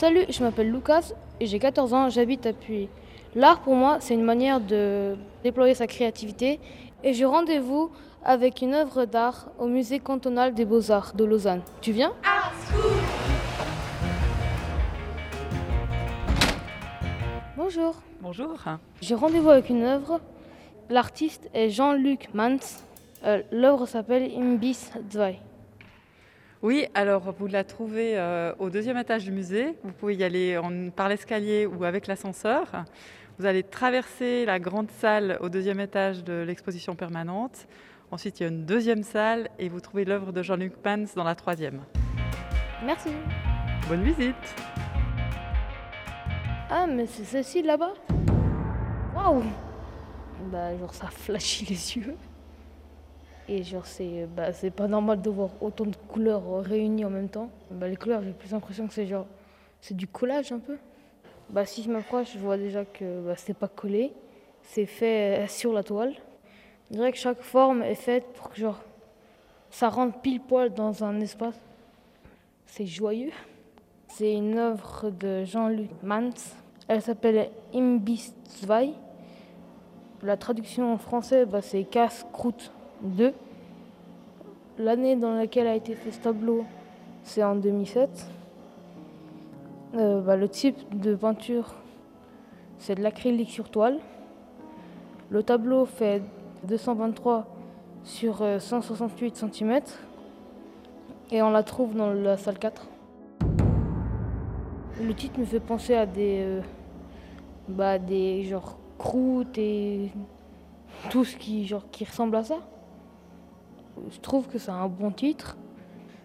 Salut, je m'appelle Lucas et j'ai 14 ans, j'habite à Puy. L'art pour moi, c'est une manière de déployer sa créativité et j'ai rendez-vous avec une œuvre d'art au musée cantonal des beaux-arts de Lausanne. Tu viens? Bonjour. Bonjour. J'ai rendez-vous avec une œuvre. L'artiste est Jean-Luc Mans. Euh, L'œuvre s'appelle Imbis 2. Oui, alors vous la trouvez euh, au deuxième étage du musée. Vous pouvez y aller en- par l'escalier ou avec l'ascenseur. Vous allez traverser la grande salle au deuxième étage de l'exposition permanente. Ensuite, il y a une deuxième salle et vous trouvez l'œuvre de Jean-Luc Pans dans la troisième. Merci. Bonne visite Ah, mais c'est celle-ci là-bas Waouh Bah, genre, ça flashy les yeux. Et genre, c'est bah, pas normal de voir autant de couleurs réunies en même temps. Bah, les couleurs, j'ai plus l'impression que c'est genre. C'est du collage un peu. Bah, si je m'approche, je vois déjà que bah, c'est pas collé. C'est fait euh, sur la toile. Je dirais que chaque forme est faite pour que genre. Ça rentre pile poil dans un espace. C'est joyeux. C'est une œuvre de Jean-Luc Mans. Elle s'appelle Imbis 2. La traduction en français, bah, c'est Casse-Croûte 2. L'année dans laquelle a été fait ce tableau, c'est en 2007. Euh, bah, le type de peinture, c'est de l'acrylique sur toile. Le tableau fait 223 sur euh, 168 cm. Et on la trouve dans la salle 4. Le titre me fait penser à des, euh, bah, des genre croûtes et tout ce qui, genre, qui ressemble à ça. Je trouve que c'est un bon titre.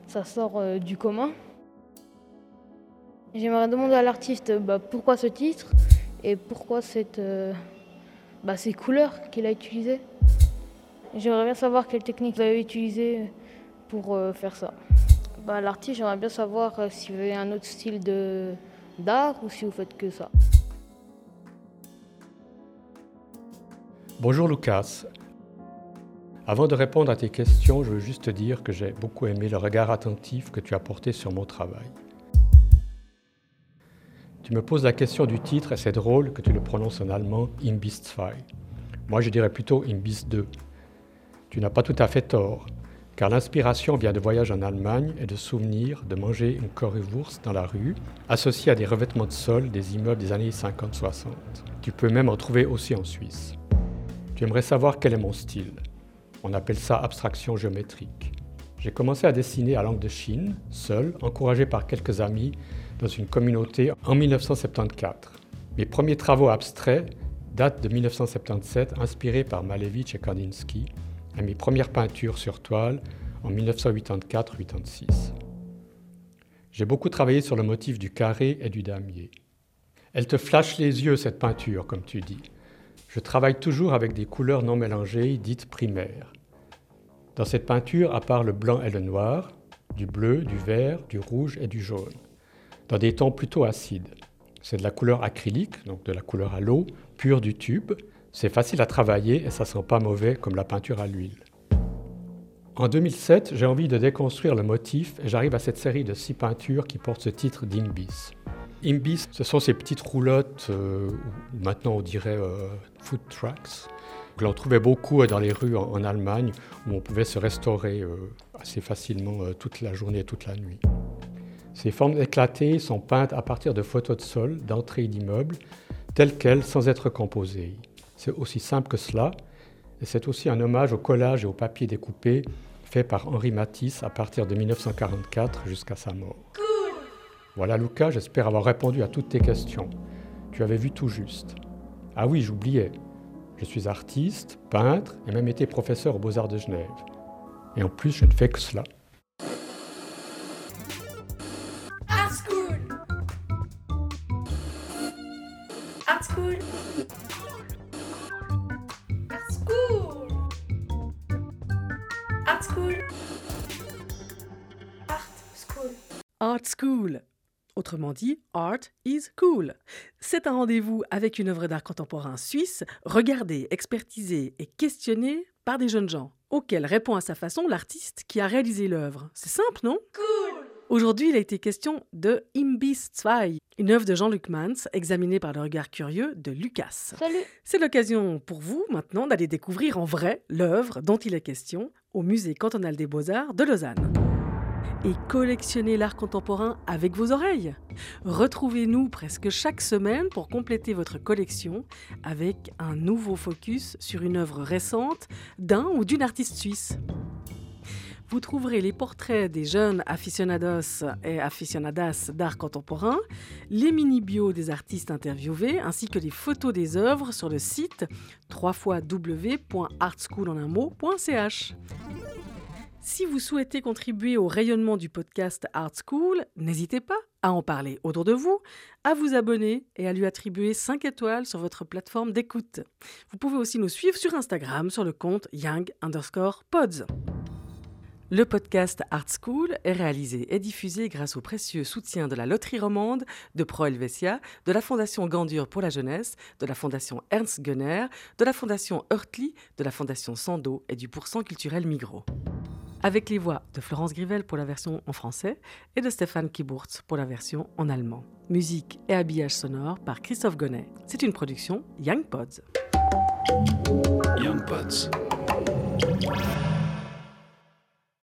Ça sort euh, du commun. J'aimerais demander à l'artiste bah, pourquoi ce titre et pourquoi cette, euh, bah, ces couleurs qu'il a utilisées. J'aimerais bien savoir quelle technique vous avez utilisée pour euh, faire ça. Bah, L'artiste, j'aimerais bien savoir euh, si vous avez un autre style de- d'art ou si vous faites que ça. Bonjour Lucas. Avant de répondre à tes questions, je veux juste te dire que j'ai beaucoup aimé le regard attentif que tu as porté sur mon travail. Tu me poses la question du titre et c'est drôle que tu le prononces en allemand Imbiss 2. Moi je dirais plutôt Imbiss 2. Tu n'as pas tout à fait tort, car l'inspiration vient de voyages en Allemagne et de souvenirs de manger une currywurst dans la rue, associée à des revêtements de sol des immeubles des années 50-60. Tu peux même en trouver aussi en Suisse. Tu aimerais savoir quel est mon style. On appelle ça abstraction géométrique. J'ai commencé à dessiner à langue de Chine, seul, encouragé par quelques amis dans une communauté en 1974. Mes premiers travaux abstraits datent de 1977, inspirés par Malevich et Kandinsky, et mes premières peintures sur toile en 1984-86. J'ai beaucoup travaillé sur le motif du carré et du damier. Elle te flash les yeux, cette peinture, comme tu dis. Je travaille toujours avec des couleurs non mélangées, dites primaires. Dans cette peinture, à part le blanc et le noir, du bleu, du vert, du rouge et du jaune, dans des tons plutôt acides. C'est de la couleur acrylique, donc de la couleur à l'eau, pure du tube. C'est facile à travailler et ça sent pas mauvais comme la peinture à l'huile. En 2007, j'ai envie de déconstruire le motif et j'arrive à cette série de six peintures qui portent ce titre d'Imbis. Imbis, ce sont ces petites roulottes, euh, maintenant on dirait euh, food trucks, que l'on trouvait beaucoup dans les rues en, en Allemagne, où on pouvait se restaurer euh, assez facilement euh, toute la journée et toute la nuit. Ces formes éclatées sont peintes à partir de photos de sol, d'entrées d'immeubles, telles quelles, sans être composées. C'est aussi simple que cela, et c'est aussi un hommage au collage et au papier découpé fait par Henri Matisse à partir de 1944 jusqu'à sa mort. Voilà Lucas, j'espère avoir répondu à toutes tes questions. Tu avais vu tout juste. Ah oui, j'oubliais. Je suis artiste, peintre et même été professeur aux Beaux-Arts de Genève. Et en plus, je ne fais que cela. Art School Art School Art School Art School Art School Art School. Autrement dit, Art is cool. C'est un rendez-vous avec une œuvre d'art contemporain suisse, regardée, expertisée et questionnée par des jeunes gens, auxquels répond à sa façon l'artiste qui a réalisé l'œuvre. C'est simple, non? Cool Aujourd'hui, il a été question de Imbis 2, une œuvre de Jean-Luc Mans, examinée par le regard curieux de Lucas. Salut C'est l'occasion pour vous maintenant d'aller découvrir en vrai l'œuvre dont il est question au Musée cantonal des beaux-arts de Lausanne. Et collectionnez l'art contemporain avec vos oreilles. Retrouvez-nous presque chaque semaine pour compléter votre collection avec un nouveau focus sur une œuvre récente d'un ou d'une artiste suisse. Vous trouverez les portraits des jeunes aficionados et aficionadas d'art contemporain, les mini-bios des artistes interviewés, ainsi que les photos des œuvres sur le site www.artschoolonunmot.ch. Si vous souhaitez contribuer au rayonnement du podcast Art School, n'hésitez pas à en parler autour de vous, à vous abonner et à lui attribuer 5 étoiles sur votre plateforme d'écoute. Vous pouvez aussi nous suivre sur Instagram sur le compte young underscore pods. Le podcast Art School est réalisé et diffusé grâce au précieux soutien de la Loterie Romande, de Pro Helvetia, de la Fondation Gandur pour la jeunesse, de la Fondation Ernst Gunner, de la Fondation Hurtli, de la Fondation Sando et du Pourcent culturel Migros. Avec les voix de Florence Grivel pour la version en français et de Stéphane Kiburtz pour la version en allemand. Musique et habillage sonore par Christophe Gonnet. C'est une production Young Pods. Young Pods.